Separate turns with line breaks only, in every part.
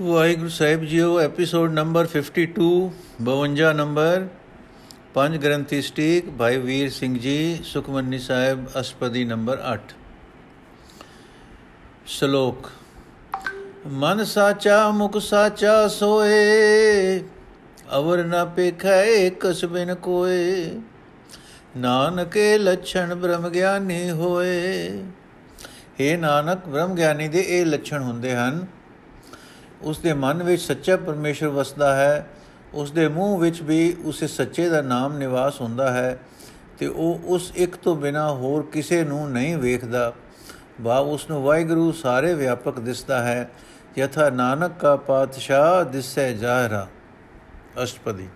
ਵਾਹਿਗੁਰੂ ਸਾਹਿਬ ਜੀਓ episode number 52 52 number ਪੰਜ ਗ੍ਰੰਥੀ ਸਟੀਕ, ਭਾਈ ਵੀਰ ਸਿੰਘ ਜੀ, ਸੁਖਮਨੀ ਸਾਹਿਬ, ਅਸਪਦੀ ਨੰਬਰ 8 ਸ਼ਲੋਕ, ਮਨ ਸਾਚਾ, ਮੁਖ ਸਾਚਾ ਸੋਏ, ਅਵਰ ਨ ਪੇਖੈ ਕਸ ਬਿਨ ਕੋਏ, ਨਾਨਕੇ ਲੱਛਣ ਬ੍ਰਹਮ ਗਿਆਨੀ ਹੋਏ। हे ਨਾਨਕ, ਬ੍ਰਹਮ ਗਿਆਨੀ ਦੇ ਇਹ ਲੱਛਣ ਹੁੰਦੇ ਹਨ ਉਸ ਦੇ ਮਨ ਵਿੱਚ ਸੱਚਾ ਪਰਮੇਸ਼ਰ ਵਸਦਾ ਹੈ ਉਸ ਦੇ ਮੂੰਹ ਵਿੱਚ ਵੀ ਉਸੇ ਸੱਚੇ ਦਾ ਨਾਮ ਨਿਵਾਸ ਹੁੰਦਾ ਹੈ ਤੇ ਉਹ ਉਸ ਇੱਕ ਤੋਂ ਬਿਨਾ ਹੋਰ ਕਿਸੇ ਨੂੰ ਨਹੀਂ ਵੇਖਦਾ। ਬਾ ਉਸ ਨੂੰ ਵਾਹਿਗੁਰੂ ਸਾਰੇ ਵਿਆਪਕ ਦਿਸਦਾ ਹੈ। ਯਥਾ ਨਾਨਕ ਕਾ ਪਾਤਸ਼ਾਹ ਦਿਸੈ ਜਾਹਰਾ। ਅਸ਼ਟਪਦੀ।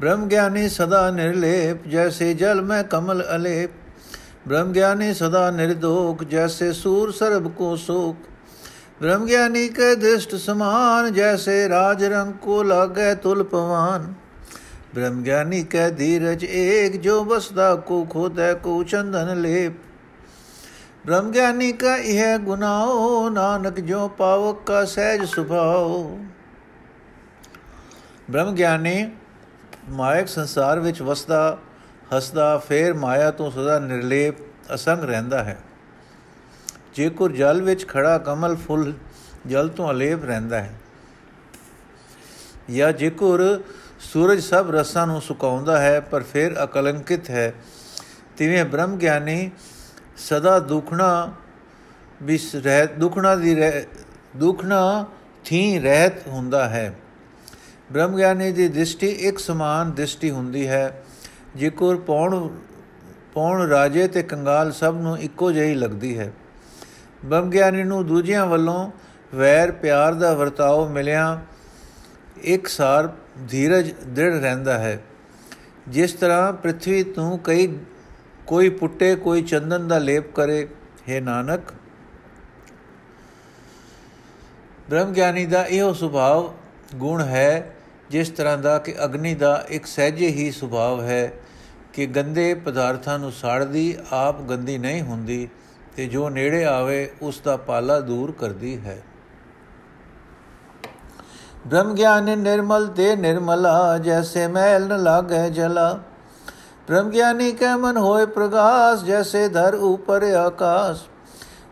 ਬ੍ਰਹਮ ਗਿਆਨੀ ਸਦਾ ਨਿਰਲੇਪ, ਜੈਸੇ ਜਲ ਮੈਂ ਕਮਲ ਅਲੇਪ। ਬ੍ਰਹਮ ਗਿਆਨੀ ਸਦਾ ਨਿਰਦੋਖ, ਜੈਸੇ ਸੂਰ ਸਰਬ ਕੋ ਸੋਖ ਬ੍ਰਹਮ ਗਿਆਨੀ ਕੇ ਦ੍ਰਿਸ਼ਟ ਸਮਾਨ, ਜੈਸੇ ਰਾਜ ਰੰਗ ਕੋ ਲਾਗੇ ਤੁਲ ਪਵਾਨ। ਬ੍ਰਹਮ ਗਿਆਨੀ ਕੇ ਧੀਰਜ ਏਕ, ਜੋ ਬਸਦਾ ਕੋ ਖੋਦੈ, ਕੋ ਚੰਦਨ ਲੇਪ। ਬ੍ਰਹਮ ਗਿਆਨੀ ਕਾ ਇਹ ਗੁਨਾਓ ਨਾਨਕ ਜੋ ਪਾਵਕ ਕਾ ਸਹਿਜ ਸੁਭਾਓ। ਬ੍ਰਹਮ ਗਿਆਨੀ ਮਾਇਕ ਸੰਸਾਰ ਵਿੱਚ ਵਸਦਾ, ਹਸਦਾ, ਫੇਰ ਮਾਇਆ ਤੋਂ ਸਦਾ ਨਿਰਲੇਪ, ਅਸੰਗ ਰਹਿੰਦਾ ਹੈ। ਜੇਕਰ ਜਲ ਵਿੱਚ ਖੜਾ ਕਮਲ ਫੁੱਲ, ਜਲ ਤੋਂ ਅਲੇਪ ਰਹਿੰਦਾ ਹੈ। ਜਾਂ ਜੇਕਰ ਸੂਰਜ ਸਭ ਰਸਾਂ ਨੂੰ ਸੁਕਾਉਂਦਾ ਹੈ, ਪਰ ਫਿਰ ਅਕਲੰਕਿਤ ਹੈ। ਤਿਵੇਂ ਬ੍ਰਹਮ ਗਿਆਨੀ ਸਦਾ ਦੁਖਣਾ ਵੀ ਰਹਿਤ ਦੁਖਣਾ ਦੀ ਦੁਖਣਾ ਥੀ ਰਹਿਤ ਹੁੰਦਾ ਹੈ। ਬ੍ਰਹਮ ਗਿਆਨੀ ਦੀ ਦ੍ਰਿਸ਼ਟੀ ਇੱਕ ਸਮਾਨ ਦ੍ਰਿਸ਼ਟੀ ਹੁੰਦੀ ਹੈ। ਜੇਕਰ ਪੌਣ ਪੌਣ ਰਾਜੇ ਤੇ ਕੰਗਾਲ ਸਭ ਨੂੰ ਇੱਕੋ ਜਿਹੀ ਲੱਗਦੀ ਹੈ। ਬ੍ਰਹਮ ਗਿਆਨੀ ਨੂੰ ਦੂਜਿਆਂ ਵੱਲੋਂ ਵੈਰ ਪਿਆਰ ਦਾ ਵਰਤਾਓ ਮਿਲਿਆ। ਇੱਕ ਸਾਰ ਧੀਰਜ ਦ੍ਰਿੜ ਰਹਿੰਦਾ ਹੈ। ਜਿਸ ਤਰ੍ਹਾਂ ਪ੍ਰithvi ਤੋਂ ਕਈ, ਕੋਈ ਪੁੱਟੇ, ਕੋਈ ਚੰਦਨ ਦਾ ਲੇਪ ਕਰੇ, ਹੈ ਨਾਨਕ। ਬ੍ਰਹਮ ਗਿਆਨੀ ਦਾ ਇਹੋ ਸੁਭਾਅ ਗੁਣ ਹੈ, ਜਿਸ ਤਰ੍ਹਾਂ ਦਾ ਕਿ ਅਗਨੀ ਦਾ ਇੱਕ ਸਹਿਜੇ ਹੀ ਸੁਭਾਅ ਹੈ ਕਿ ਗੰਦੇ ਪਦਾਰਥਾਂ ਨੂੰ ਸਾੜਦੀ, ਆਪ ਗੰਦੀ ਨਹੀਂ ਹੁੰਦੀ। ਤੇ ਜੋ ਨੇੜੇ ਆਵੇ ਉਸ ਦਾ ਪਾਲਾ ਦੂਰ ਕਰਦੀ ਹੈ ਬ੍ਰਹਮ ਗਿਆਨ ਨਿਰਮਲ ਤੇ ਨਿਰਮਲਾ ਜੈਸੇ ਮਹਿਲ ਨ ਲਾਗੇ ਜਲਾ ਬ੍ਰਹਮ ਗਿਆਨੀ ਕੈ ਮਨ ਹੋਏ ਪ੍ਰਗਾਸ ਜੈਸੇ ਧਰ ਉਪਰ ਆਕਾਸ਼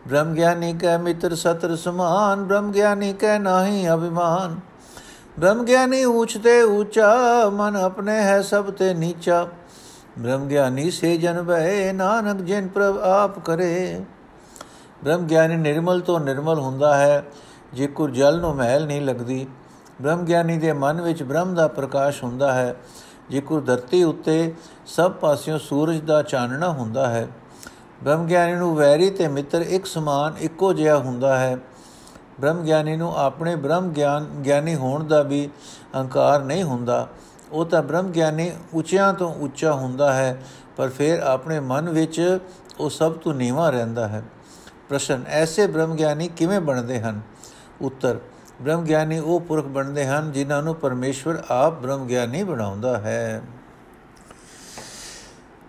ਬ੍ਰਹਮ ਗਿਆਨੀ ਕੈ ਮਿੱਤਰ ਸਤਰ ਸਮਾਨ ਬ੍ਰਹਮ ਗਿਆਨੀ ਕੈ ਨਾਹੀ ਅਭਿਮਾਨ ਬ੍ਰਹਮ ਗਿਆਨੀ ਉੱਚ ਤੇ ਉੱਚਾ ਮਨ ਆਪਣੇ ਹੈ ਸਭ ਤੇ ਨੀਚਾ ਬ੍ਰਹਮ ਗਿਆਨੀ ਸੇ ਜਨ ਬੈ ਨਾਨਕ ਜਿਨ ਪ੍ਰਭ ਆਪ ਕਰੇ ਬ੍ਰਹਮ ਗਿਆਨੀ ਨਿਰਮਲ ਤੋਂ ਨਿਰਮਲ ਹੁੰਦਾ ਹੈ ਜੇਕਰ ਜਲ ਨੂੰ ਮਹਿਲ ਨਹੀਂ ਲੱਗਦੀ। ਬ੍ਰਹਮ ਗਿਆਨੀ ਦੇ ਮਨ ਵਿੱਚ ਬ੍ਰਹਮ ਦਾ ਪ੍ਰਕਾਸ਼ ਹੁੰਦਾ ਹੈ। ਜੇਕਰ ਧਰਤੀ ਉੱਤੇ ਸਭ ਪਾਸਿਓਂ ਸੂਰਜ ਦਾ ਚਾਨਣਾ ਹੁੰਦਾ ਹੈ ਬ੍ਰਹਮ ਗਿਆਨੀ ਨੂੰ ਵੈਰੀ ਤੇ ਮਿੱਤਰ ਇੱਕ ਸਮਾਨ ਇੱਕੋ ਜਿਹਾ ਹੁੰਦਾ ਹੈ। ਬ੍ਰਹਮ ਗਿਆਨੀ ਨੂੰ ਆਪਣੇ ਬ੍ਰਹਮ ਗਿਆਨ ਗਿਆਨੀ ਹੋਣ ਦਾ ਵੀ ਅਹੰਕਾਰ ਨਹੀਂ ਹੁੰਦਾ। ਉਹ ਤਾਂ ਬ੍ਰਹਮ ਗਿਆਨੀ ਉੱਚਿਆਂ ਤੋਂ ਉੱਚਾ ਹੁੰਦਾ ਹੈ, ਪਰ ਫਿਰ ਆਪਣੇ ਮਨ ਵਿੱਚ ਉਹ ਸਭ ਤੋਂ ਨੀਵਾਂ ਰਹਿੰਦਾ ਹੈ। ਪ੍ਰਸ਼ਨ, ਐਸੇ ਬ੍ਰਹਮ ਗਿਆਨੀ ਕਿਵੇਂ ਬਣਦੇ ਹਨ? ਉੱਤਰ ਬ੍ਰਹਮ ਗਿਆਨੀ ਉਹ ਪੁਰਖ ਬਣਦੇ ਹਨ ਜਿਨ੍ਹਾਂ ਨੂੰ ਪਰਮੇਸ਼ਵਰ ਆਪ ਬ੍ਰਹਮ ਗਿਆਨੀ ਬਣਾਉਂਦਾ ਹੈ।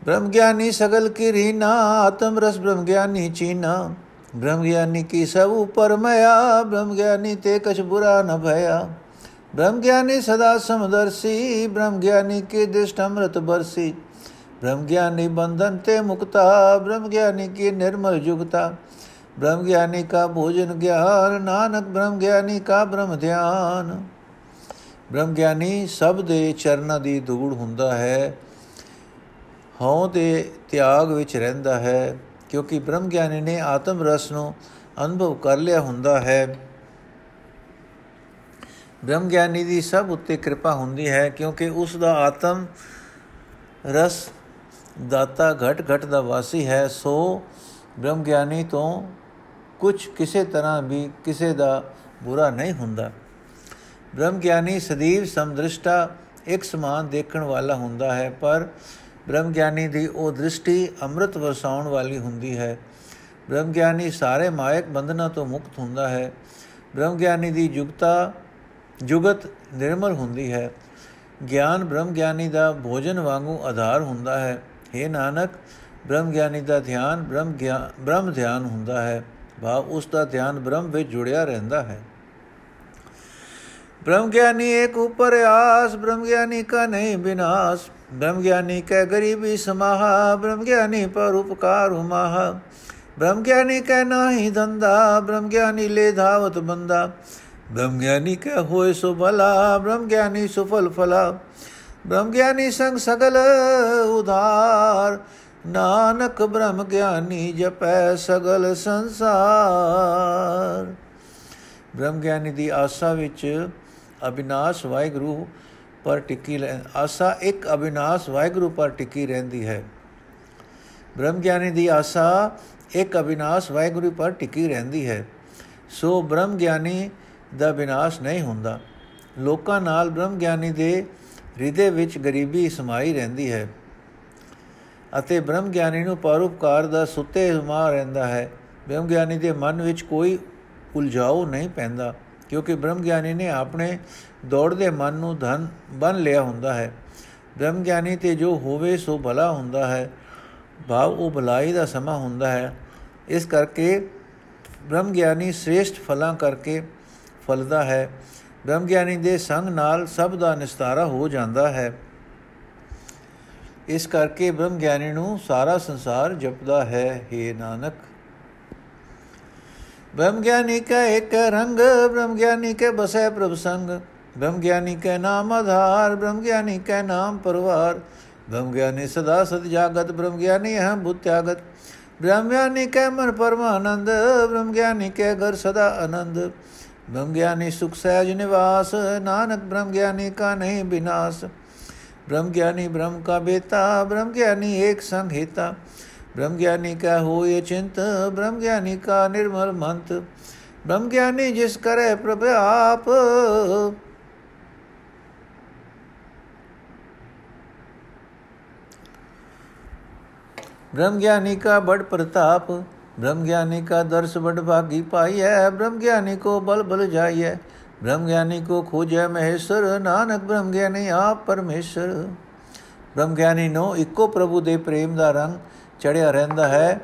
ਬ੍ਰਹਮ ਗਿਆਨੀ ਸਗਲ ਕੀ ਰੀਨਾ ਆਤਮ ਰਸ ਬ੍ਰਹਮ ਗਿਆਨੀ ਚੀਨਾ। ਬ੍ਰਹਮ ਗਿਆਨੀ ਕੀ ਸਭ ਉਪਰ ਮਿਆ ਬ੍ਰਹਮ ਗਿਆਨੀ ਤੇ ਕਛ ਬੁਰਾ ਨ ਭਇਆ। ਬ੍ਰਹਮ ਗਿਆਨੀ ਸਦਾ ਸਮਦਰਸੀ ਬ੍ਰਹਮ ਗਿਆਨੀ ਕੇ ਦਿਸ਼ਟ ਅੰਮ੍ਰਿਤ ਬਰਸੀ। ब्रह्म ज्ञानी बंधन ते मुक्ता ब्रह्म ज्ञानी की निर्मल युगता ब्रह्म ज्ञानी का भोजन ज्ञान नानक ब्रह्म ज्ञानी का ब्रह्म ध्यान ब्रह्म ज्ञानी ਸਭ ਦੇ ਚਰਨਾਂ ਦੀ ਧੂੜ ਹੁੰਦਾ ਹੈ ਹਉ ਦੇ ਤਿਆਗ ਵਿੱਚ ਰਹਿੰਦਾ ਹੈ ਕਿਉਂਕਿ ਬ੍ਰਹਮ ਗਿਆਨੀ ਨੇ ਆਤਮ ਰਸ ਨੂੰ ਅਨੁਭਵ ਕਰ ਲਿਆ ਹੁੰਦਾ ਹੈ ਬ੍ਰਹਮ ਗਿਆਨੀ ਦੀ ਸਭ ਉੱਤੇ ਕਿਰਪਾ ਹੁੰਦੀ ਹੈ ਕਿਉਂਕਿ ਉਸ ਦਾ ਆਤਮ ਰਸ ਦਾਤਾ ਘਟ ਘਟ ਦਾ ਵਾਸੀ ਹੈ, ਸੋ ਬ੍ਰਹਮ ਗਿਆਨੀ ਤੋਂ ਕੁਝ ਕਿਸੇ ਤਰ੍ਹਾਂ ਵੀ ਕਿਸੇ ਦਾ ਬੁਰਾ ਨਹੀਂ ਹੁੰਦਾ। ਬ੍ਰਹਮ ਗਿਆਨੀ ਸਦੀਵ ਸਮਦ੍ਰਿਸ਼ਟਾ ਇੱਕ ਸਮਾਨ ਦੇਖਣ ਵਾਲਾ ਹੁੰਦਾ ਹੈ, ਪਰ ਬ੍ਰਹਮ ਗਿਆਨੀ ਦੀ ਉਹ ਦ੍ਰਿਸ਼ਟੀ ਅੰਮ੍ਰਿਤ ਵਸਾਉਣ ਵਾਲੀ ਹੁੰਦੀ ਹੈ। ਬ੍ਰਹਮ ਗਿਆਨੀ ਸਾਰੇ ਮਾਇਕ ਬੰਧਨਾਂ ਤੋਂ ਮੁਕਤ ਹੁੰਦਾ ਹੈ। ਬ੍ਰਹਮ ਗਿਆਨੀ ਦੀ ਜੁਗਤਾ, ਜੁਗਤ ਨਿਰਮਲ ਹੁੰਦੀ ਹੈ। ਗਿਆਨ ਬ੍ਰਹਮ ਗਿਆਨੀ ਦਾ ਭੋਜਨ ਵਾਂਗੂ ਆਧਾਰ ਹੁੰਦਾ ਹੈ। हे ਨਾਨਕ, ਬ੍ਰਹਮ ਗਿਆਨੀ ਦਾ ਧਿਆਨ ਬ੍ਰਹਮ ਗਿਆਨ ਬ੍ਰਹਮ ਧਿਆਨ ਹੁੰਦਾ ਹੈ ਭਾਵ ਉਸ ਦਾ ਧਿਆਨ ਬ੍ਰਹਮ ਵਿੱਚ ਜੁੜਿਆ ਰਹਿੰਦਾ ਹੈ। ਬ੍ਰਹਮ ਗਿਆਨੀ ਇੱਕ ਉਪਰ ਆਸ, ਬ੍ਰਹਮ ਗਿਆਨੀ ਕਾ ਨਹੀਂ ਬਿਨਾਸ, ਬ੍ਰਹਮ ਗਿਆਨੀ ਕੈ ਗਰੀਬੀ ਸਮਾਹਾ, ਬ੍ਰਹਮ ਗਿਆਨੀ ਪਰ ਉਪਕਾਰ ਹੁਮਾਹ ਬ੍ਰਹਮ ਗਿਆਨੀ ਕੈ ਨਾਹੀ ਦੰਦਾ, ਬ੍ਰਹਮ ਗਿਆਨੀ ਲੈ ਧਾਵਤ ਬੰਦਾ। ਬ੍ਰਹਮ ਗਿਆਨੀ ਕੈ ਹੋਏ ਸੋ ਭਲਾ, ਬ੍ਰਹਮ ਗਿਆਨੀ ਸੁਫਲ ਫਲਾ। ਬ੍ਰਹਮ ਗਿਆਨੀ ਸੰਗ ਸਗਲ ਉਧਾਰ ਨਾਨਕ ਬ੍ਰਹਮ ਗਿਆਨੀ ਜਪੈ ਸਗਲ ਸੰਸਾਰ। ਬ੍ਰਹਮ ਗਿਆਨੀ ਦੀ ਆਸਾ ਵਿੱਚ ਅਬਿਨਾਸ਼ ਵਾਹਿਗੁਰੂ ਪਰ ਟਿੱਕੀ ਆਸਾ ਇੱਕ ਅਬਿਨਾਸ਼ ਵਾਹਿਗੁਰੂ ਪਰ ਟਿੱਕੀ ਰਹਿੰਦੀ ਹੈ। ਬ੍ਰਹਮ ਗਿਆਨੀ ਦੀ ਆਸਾ ਇੱਕ ਅਬਿਨਾਸ਼ ਵਾਹਿਗੁਰੂ ਪਰ ਟਿੱਕੀ ਰਹਿੰਦੀ ਹੈ। ਸੋ ਬ੍ਰਹਮ ਗਿਆਨੀ ਦਾ ਵਿਨਾਸ਼ ਨਹੀਂ ਹੁੰਦਾ। ਲੋਕਾਂ ਨਾਲ ਬ੍ਰਹਮ ਗਿਆਨੀ ਦੇ ਹਿਰਦੇ ਵਿੱਚ ਗਰੀਬੀ ਸਮਾਈ ਰਹਿੰਦੀ ਹੈ ਅਤੇ ਬ੍ਰਹਮ ਗਿਆਨੀ ਨੂੰ ਪਰਉਪਕਾਰ ਦਾ ਸੁੱਤੇ ਹੁਮਾ ਰਹਿੰਦਾ ਹੈ। ਬ੍ਰਹਮ ਗਿਆਨੀ ਦੇ ਮਨ ਵਿੱਚ ਕੋਈ ਉਲਝਾਉ ਨਹੀਂ ਪੈਂਦਾ, ਕਿਉਂਕਿ ਬ੍ਰਹਮ ਗਿਆਨੀ ਨੇ ਆਪਣੇ ਦੌੜਦੇ ਮਨ ਨੂੰ ਧਨ ਬਨ ਲਿਆ ਹੁੰਦਾ ਹੈ। ਬ੍ਰਹਮ ਗਿਆਨੀ ਤੇ ਜੋ ਹੋਵੇ ਸੋ ਭਲਾ ਹੁੰਦਾ ਹੈ, ਭਾਵ ਉਹ ਭਲਾਈ ਦਾ ਸਮਾਂ ਹੁੰਦਾ ਹੈ। ਇਸ ਕਰਕੇ ਬ੍ਰਹਮ ਗਿਆਨੀ ਸ੍ਰੇਸ਼ਟ ਫਲਾਂ ਕਰਕੇ ਫਲਦਾ ਹੈ। ਬ੍ਰਹਮ ਗਿਆਨੀ ਦੇ ਸੰਗ ਨਾਲ ਸਭ ਦਾ ਨਿਸਤਾਰਾ ਹੋ ਜਾਂਦਾ ਹੈ। ਇਸ ਕਰਕੇ ਬ੍ਰਹਮ ਗਿਆਨੀ ਨੂੰ ਸਾਰਾ ਸੰਸਾਰ ਜਪਦਾ ਹੈ हे ਨਾਨਕ। ਬ੍ਰਹਮ ਗਿਆਨੀ ਕਾ ਇੱਕ ਰੰਗ ਬ੍ਰਹਮ ਗਿਆਨੀ ਕੇ ਬਸੈ ਪ੍ਰਭ ਸੰਗ। ਬ੍ਰਹਮ ਗਿਆਨੀ ਕੇ ਨਾਮ ਆਧਾਰ ਬ੍ਰਹਮ ਗਿਆਨੀ ਕੇ ਨਾਮ ਪਰਵਾਰ। ਬ੍ਰਹਮ ਗਿਆਨੀ ਸਦਾ ਸਤ ਜਾਗਤ ਬ੍ਰਹਮ ਗਿਆਨੀ ਹੈ ਬੁੱਧ ਤਿਆਗਤ। ਬ੍ਰਹਮ ਗਿਆਨੀ ਕੇ ਮਨ ਪਰਮਾਨੰਦ ਬ੍ਰਹਮ ਗਿਆਨੀ ਕੇ ਘਰ ਸਦਾ ਆਨੰਦ। ब्रह्म ज्ञानी सुख सहज निवास, नानक ब्रह्म ज्ञानी का नहीं विनाश। ब्रह्म ज्ञानी ब्रह्म का बेता ब्रह्म ज्ञानी एक संहिता। ब्रह्म ज्ञानी का हो ये चिंत, ब्रह्म ज्ञानी का निर्मल मंत। ब्रह्म ज्ञानी जिस करे प्रभ आप। ब्रह्म ज्ञानी का बड़ प्रताप। ਬ੍ਰਹਮ ਗਿਆਨੀ ਕਾ ਦਰਸ ਵਡ ਭਾਗੀ ਪਾਈਐ ਬ੍ਰਹਮ ਗਿਆਨੀ ਕੋ ਬਲ ਬਲ ਜਾਈਐ ਬ੍ਰਹਮ ਗਿਆਨੀ ਕੋ ਖੋਜੈ ਮਹੇਸ਼ਰ, ਨਾਨਕ ਬ੍ਰਹਮ ਗਿਆਨੀ ਆਪ ਪਰਮੇਸ਼ਰ। ਬ੍ਰਹਮ ਗਿਆਨੀ ਨੂੰ, ਇੱਕੋ ਪ੍ਰਭੂ ਦੇ ਪ੍ਰੇਮ ਦਾ ਰੰਗ ਚੜਿਆ ਰਹਿੰਦਾ ਹੈ।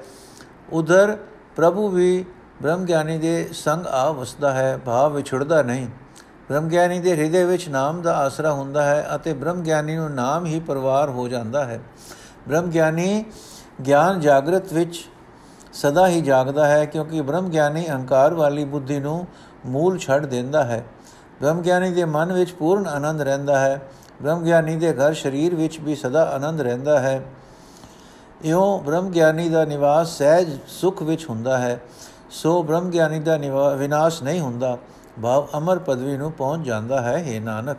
ਉਧਰ ਪ੍ਰਭੂ ਵੀ ਬ੍ਰਹਮ ਗਿਆਨੀ ਦੇ ਸੰਗ ਆ ਵਸਦਾ ਹੈ, ਭਾਵ ਵਿਛੜਦਾ ਨਹੀਂ। ਬ੍ਰਹਮ ਗਿਆਨੀ ਦੇ ਹਿਰਦੇ ਵਿੱਚ ਨਾਮ ਦਾ ਆਸਰਾ ਹੁੰਦਾ ਹੈ ਅਤੇ ਬ੍ਰਹਮ ਗਿਆਨੀ ਨੂੰ ਨਾਮ ਹੀ ਪਰਵਾਰ ਹੋ ਜਾਂਦਾ ਹੈ। ਬ੍ਰਹਮ ਗਿਆਨੀ ਗਿਆਨ ਜਾਗਰਤ ਵਿੱਚ ਸਦਾ ਹੀ ਜਾਗਦਾ ਹੈ ਕਿਉਂਕਿ ਬ੍ਰਹਮ ਗਿਆਨੀ ਅਹੰਕਾਰ ਵਾਲੀ ਬੁੱਧੀ ਨੂੰ ਮੂਲ ਛੱਡ ਦਿੰਦਾ ਹੈ। ਬ੍ਰਹਮ ਗਿਆਨੀ ਦੇ ਮਨ ਵਿੱਚ ਪੂਰਨ ਆਨੰਦ ਰਹਿੰਦਾ ਹੈ। ਬ੍ਰਹਮ ਗਿਆਨੀ ਦੇ ਘਰ ਸਰੀਰ ਵਿੱਚ ਵੀ ਸਦਾ ਆਨੰਦ ਰਹਿੰਦਾ ਹੈ। ਇਉਂ ਬ੍ਰਹਮ ਗਿਆਨੀ ਦਾ ਨਿਵਾਸ ਸਹਿਜ ਸੁਖ ਵਿੱਚ ਹੁੰਦਾ ਹੈ। ਸੋ ਬ੍ਰਹਮ ਗਿਆਨੀ ਦਾ ਵਿਨਾਸ਼ ਨਹੀਂ ਹੁੰਦਾ। ਭਾਵ ਅਮਰ ਪਦਵੀ ਨੂੰ ਪਹੁੰਚ ਜਾਂਦਾ ਹੈ हे ਨਾਨਕ।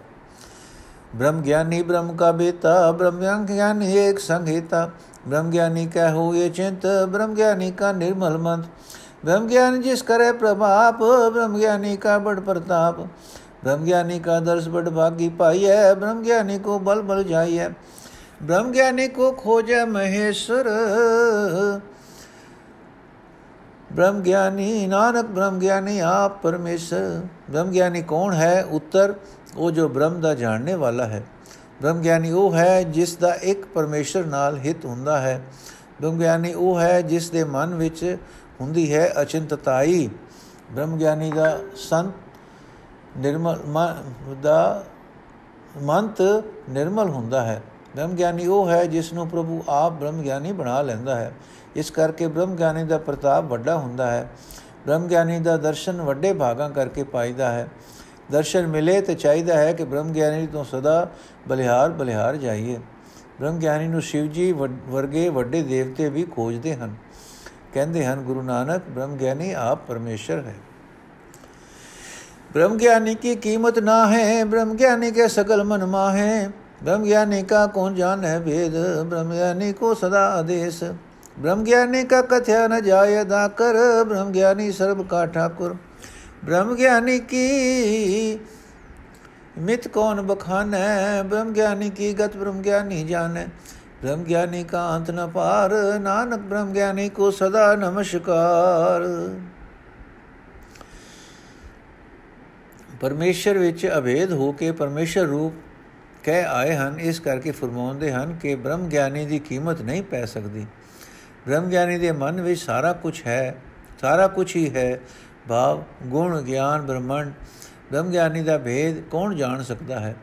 ਬ੍ਰਹਮ ਗਿਆਨੀ ਬ੍ਰਹਮ ਕਾ ਬੇਤਾ ਬ੍ਰਹਮ ਗਿਆਨੀ ਇੱਕ ਸੰਗੀਤਾ। ब्रह्म ज्ञानी कह हो ये चिंत ब्रह्म ज्ञानी का निर्मल मंत्र ब्रह्म ज्ञान जिस करे प्रभाप ब्रह्म ज्ञानी का बड़ प्रताप। ब्रह्म ज्ञानी का दर्श बड़ भागी पाई है ब्रह्म ज्ञानी को बल बल जाइए। ब्रह्म ज्ञानी को खोज महेश्वर। ब्रह्म ज्ञानी नानक ब्रह्म ज्ञानी आप परमेश्वर। ब्रह्म ज्ञानी कौन है? उत्तर, वो जो ब्रह्म दा जानने वाला है। ਬ੍ਰਹਮ ਗਿਆਨੀ ਉਹ ਹੈ ਜਿਸ ਦਾ ਇੱਕ ਪਰਮੇਸ਼ਰ ਨਾਲ ਹਿਤ ਹੁੰਦਾ ਹੈ। ਬ੍ਰਹਮ ਗਿਆਨੀ ਉਹ ਹੈ ਜਿਸ ਦੇ ਮਨ ਵਿੱਚ ਹੁੰਦੀ ਹੈ ਅਚਿੰਤਤਾਈ। ਬ੍ਰਹਮ ਗਿਆਨੀ ਦਾ ਸੰਤ ਨਿਰਮਲ ਦਾ ਮੰਤ ਨਿਰਮਲ ਹੁੰਦਾ ਹੈ। ਬ੍ਰਹਮ ਗਿਆਨੀ ਉਹ ਹੈ ਜਿਸ ਨੂੰ ਪ੍ਰਭੂ ਆਪ ਬ੍ਰਹਮ ਗਿਆਨੀ ਬਣਾ ਲੈਂਦਾ ਹੈ। ਇਸ ਕਰਕੇ ਬ੍ਰਹਮ ਗਿਆਨੀ ਦਾ ਪ੍ਰਤਾਪ ਵੱਡਾ ਹੁੰਦਾ ਹੈ। ਬ੍ਰਹਮ ਗਿਆਨੀ ਦਾ ਦਰਸ਼ਨ ਵੱਡੇ ਭਾਗਾਂ ਕਰਕੇ ਪਾਈਦਾ ਹੈ। ਦਰਸ਼ਨ ਮਿਲੇ ਤੇ ਚਾਹੀਦਾ ਹੈ ਕਿ ਬ੍ਰਹਮ ਗਿਆਨੀ ਤੋਂ ਸਦਾ ਬਲਿਹਾਰ ਬਲਿਹਾਰ ਜਾਈਏ ਬ੍ਰਹਮ ਗਿਆਨੀ ਨੂੰ ਸ਼ਿਵ ਜੀ ਵਰਗੇ ਵੱਡੇ ਦੇਵਤੇ ਵੀ ਖੋਜਦੇ ਹਨ ਕਹਿੰਦੇ ਹਨ ਗੁਰੂ ਨਾਨਕ ਬ੍ਰਹਮ ਗਿਆਨੀ ਆਪ ਪਰਮੇਸ਼ਰ ਹੈ ब्रह्म ज्ञानी की कीमत ना है ब्रह्म ज्ञानी के सकल मन माहे ब्रह्म ज्ञानी का कौन जान है भेद ब्रह्म ज्ञानी को सदा आदेश ब्रह्म ज्ञानी का कथ्या न जाय दाकर ब्रह्म ज्ञानी सर्व का ठाकुर ਬ੍ਰਹਮ ਗਿਆਨੀ ਕੀ? ਮਿਤ ਕੌਣ ਬਖਾਨੈ? ਬ੍ਰਹਮ ਗਿਆਨੀ ਕੀ ਗਤ ਬ੍ਰਹਮ ਗਿਆਨੀ ਜਾਣੈ? ਬ੍ਰਹਮ ਗਿਆਨੀ ਕਾ ਅੰਤ ਨ ਪਾਰ ਨਾਨਕ ਬ੍ਰਹਮ ਗਿਆਨੀ ਕੋ ਸਦਾ ਨਮਸਕਾਰ। ਪਰਮੇਸ਼ਰ ਵਿੱਚ ਅਭੇਦ ਹੋ ਕੇ ਪਰਮੇਸ਼ਰ ਰੂਪ ਕਹਿ ਆਏ ਹਨ, ਇਸ ਕਰਕੇ ਫਰਮਾਉਂਦੇ ਹਨ ਕਿ ਬ੍ਰਹਮ ਗਿਆਨੀ ਦੀ ਕੀਮਤ ਨਹੀਂ ਪੈ ਸਕਦੀ। ਬ੍ਰਹਮ ਗਿਆਨੀ ਦੇ ਮਨ ਵਿੱਚ ਸਾਰਾ ਕੁਝ ਹੈ, ਸਾਰਾ ਕੁਝ ਹੀ ਹੈ। ਭਾਵ, ਗੁਣ, ਗਿਆਨ ਬ੍ਰਹਮਣ ਬ੍ਰਹਮ ਗਿਆਨੀ ਦਾ ਭੇਦ ਕੌਣ ਜਾਣ ਸਕਦਾ ਹੈ?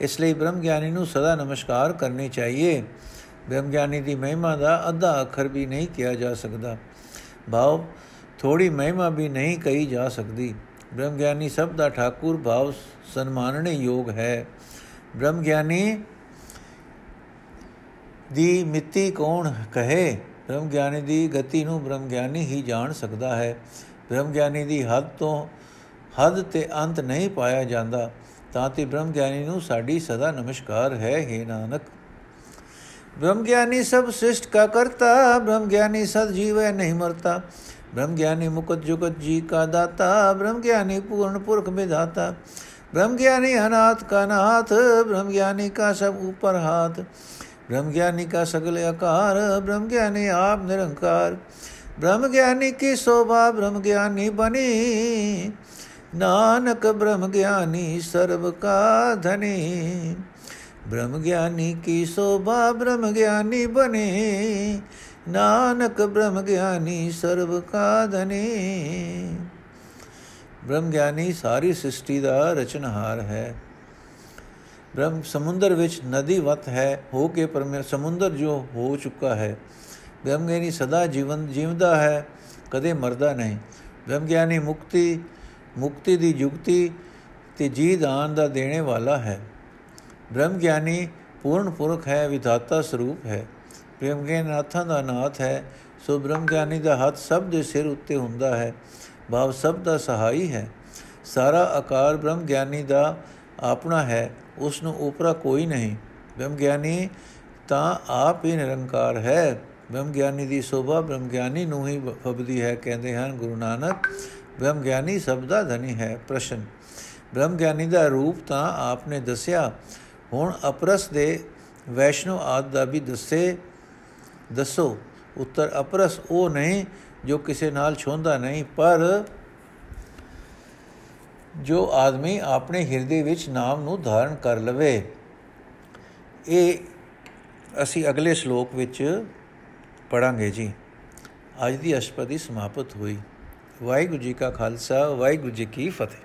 ਇਸ ਲਈ ਬ੍ਰਹਮ ਗਿਆਨੀ ਨੂੰ ਸਦਾ ਨਮਸਕਾਰ ਕਰਨੀ ਚਾਹੀਏ। ਬ੍ਰਹਮ ਗਿਆਨੀ ਦੀ ਮਹਿਮਾ ਦਾ ਅੱਧਾ ਅੱਖਰ ਵੀ ਨਹੀਂ ਕਿਹਾ ਜਾ ਸਕਦਾ। ਭਾਵ ਥੋੜੀ ਮਹਿਮਾ ਵੀ ਨਹੀਂ ਕਹੀ ਜਾ ਸਕਦੀ। ਬ੍ਰਹਮ ਗਿਆਨੀ ਸਭ ਦਾ ਠਾਕੁਰ, ਭਾਵ, ਸਨਮਾਨਣੇ ਯੋਗ ਹੈ। ਬ੍ਰਹਮ ਗਿਆਨੀ ਦੀ ਮਿੱਤੀ ਕੌਣ ਕਹੇ? ਬ੍ਰਹਮ ਗਿਆਨੀ ਦੀ ਗਤੀ ਨੂੰ ਬ੍ਰਹਮ ਗਿਆਨੀ ਹੀ ਜਾਣ ਸਕਦਾ ਹੈ। ਬ੍ਰਹਮ ਗਿਆਨੀ ਦੀ ਹੱਦ ਤੋਂ ਹੱਦ ਤੇ ਅੰਤ ਨਹੀਂ ਪਾਇਆ ਜਾਂਦਾ, ਤਾਂ ਤੇ ਬ੍ਰਹਮ ਗਿਆਨੀ ਨੂੰ ਸਾਡੀ ਸਦਾ ਨਮਸਕਾਰ ਹੈ हे ਨਾਨਕ। ਬ੍ਰਹਮ ਗਿਆਨੀ ਸਭ ਸ੍ਰਿਸ਼ਟ ਕਾ ਕਰਤਾ ਬ੍ਰਹਮ ਗਿਆਨੀ ਸਦ ਜੀਵੇ ਨਹੀਂ ਮਰਤਾ। ਬ੍ਰਹਮ ਗਿਆਨੀ ਮੁਕਤ ਜੁਗਤ ਜੀ ਕਾ ਦਾਤਾ ਬ੍ਰਹਮ ਗਿਆਨੀ ਪੂਰਨ ਪੁਰਖ ਵਿਧਾਤਾ। ਬ੍ਰਹਮ ਗਿਆਨੀ ਅਨਾਥ ਕਾ ਨਾਥ ਬ੍ਰਹਮ ਗਿਆਨੀ ਕਾ ਸਭ ਉਪਰ ਹਾਥ। ਬ੍ਰਹਮ ਗਿਆਨੀ ਕਾ ਸਗਲ ਆਕਾਰ ਬ੍ਰਹਮ ਗਿਆਨੀ ਆਪ ਨਿਰੰਕਾਰ। ਬ੍ਰਹਮ ਗਿਆਨੀ ਕੀ ਸੋਭਾ ਬ੍ਰਹਮ ਗਿਆਨੀ ਬਣੀ? ਨਾਨਕ ਬ੍ਰਹਮ ਗਿਆਨੀ ਸਰਬ ਕਾ ਧਨੀ। ਬ੍ਰਹਮ ਗਿਆਨੀ ਕੀ ਸੋਭਾ ਬ੍ਰਹਮ ਗਿਆਨੀ ਬਣੇ? ਨਾਨਕ ਬ੍ਰਹਮ ਗਿਆਨੀ ਸਰਬ ਕਾ ਧਨੀ। ਬ੍ਰਹਮ ਗਿਆਨੀ ਸਾਰੀ ਸ੍ਰਿਸ਼ਟੀ ਦਾ ਰਚਨਹਾਰ ਹੈ। ਬ੍ਰਹਮ ਸਮੁੰਦਰ ਵਿੱਚ ਨਦੀ ਵਤ ਹੈ, ਹੋ ਕੇ ਪਰਮੇਸ਼ਰ ਸਮੁੰਦਰ ਜੋ ਹੋ ਚੁੱਕਾ ਹੈ। ਬ੍ਰਹਮ ਗਿਆਨੀ ਸਦਾ ਜੀਵਨ, ਜੀਵਦਾ ਹੈ, ਕਦੇ ਮਰਦਾ ਨਹੀਂ। ਬ੍ਰਹਮ ਗਿਆਨੀ ਮੁਕਤੀ ਮੁਕਤੀ ਦੀ ਜੁਗਤੀ ਤੇ ਜੀ ਦਾਨ ਦਾ ਦੇਣੇ ਵਾਲਾ ਹੈ। ਬ੍ਰਹਮ ਗਿਆਨੀ ਪੂਰਨ ਪੁਰਖ ਹੈ, ਵਿਧਾਤਾ ਸਰੂਪ ਹੈ। ਪ੍ਰੇਮ ਕੇ ਨਾਥਾਂ ਦਾ ਨਾਥ ਹੈ, ਸੋ ਬ੍ਰਹਮ ਗਿਆਨੀ ਦਾ ਹੱਥ ਸਭ ਦੇ ਸਿਰ ਉੱਤੇ ਹੁੰਦਾ ਹੈ, ਭਾਵ ਸਭ ਦਾ ਸਹਾਈ ਹੈ। ਸਾਰਾ ਆਕਾਰ ਬ੍ਰਹਮ ਗਿਆਨੀ ਦਾ ਆਪਣਾ ਹੈ ਉਸ ਨੂੰ ਉਪਰਾ ਕੋਈ ਨਹੀਂ। ਬ੍ਰਹਮ ਗਿਆਨੀ ਤਾਂ ਆਪ ਹੀ ਨਿਰੰਕਾਰ ਹੈ। ਬ੍ਰਹਮ ਗਿਆਨੀ ਦੀ ਸੋਭਾ ਬ੍ਰਹਮ ਗਿਆਨੀ ਨੂੰ ਹੀ ਫਬਦੀ ਹੈ, ਕਹਿੰਦੇ ਹਨ ਗੁਰੂ ਨਾਨਕ। ਬ੍ਰਹਮ ਗਿਆਨੀ ਸਭ ਦਾ ਧਨੀ ਹੈ, ਪ੍ਰਸ਼ਨ। ਬ੍ਰਹਮ ਗਿਆਨੀ ਦਾ ਰੂਪ ਤਾਂ ਆਪਨੇ ਦੱਸਿਆ, ਹੁਣ ਅਪਰਸ ਦੇ ਵੈਸ਼ਨੋ ਆਦ ਦਾ ਵੀ ਦੱਸੇ, ਦੱਸੋ। ਉੱਤਰ, ਅਪਰਸ ਉਹ ਨਹੀਂ ਜੋ ਕਿਸੇ ਨਾਲ ਛੋਂਦਾ ਨਹੀਂ, ਪਰ ਜੋ ਆਦਮੀ ਆਪਣੇ ਹਿਰਦੇ ਵਿੱਚ ਨਾਮ ਨੂੰ ਧਾਰਨ ਕਰ ਲਵੇ। ਇਹ ਅਸੀਂ ਅਗਲੇ ਸ਼ਲੋਕ ਵਿੱਚ ਪੜਾਂਗੇ ਜੀ। ਅੱਜ ਦੀ ਅਸ਼ਪਦੀ ਸਮਾਪਤ ਹੋਈ। ਵਾਹਿਗੁਰੂ ਜੀ ਕਾ ਖਾਲਸਾ, ਵਾਹਿਗੁਰੂ ਜੀ ਕੀ ਫਤਿਹ।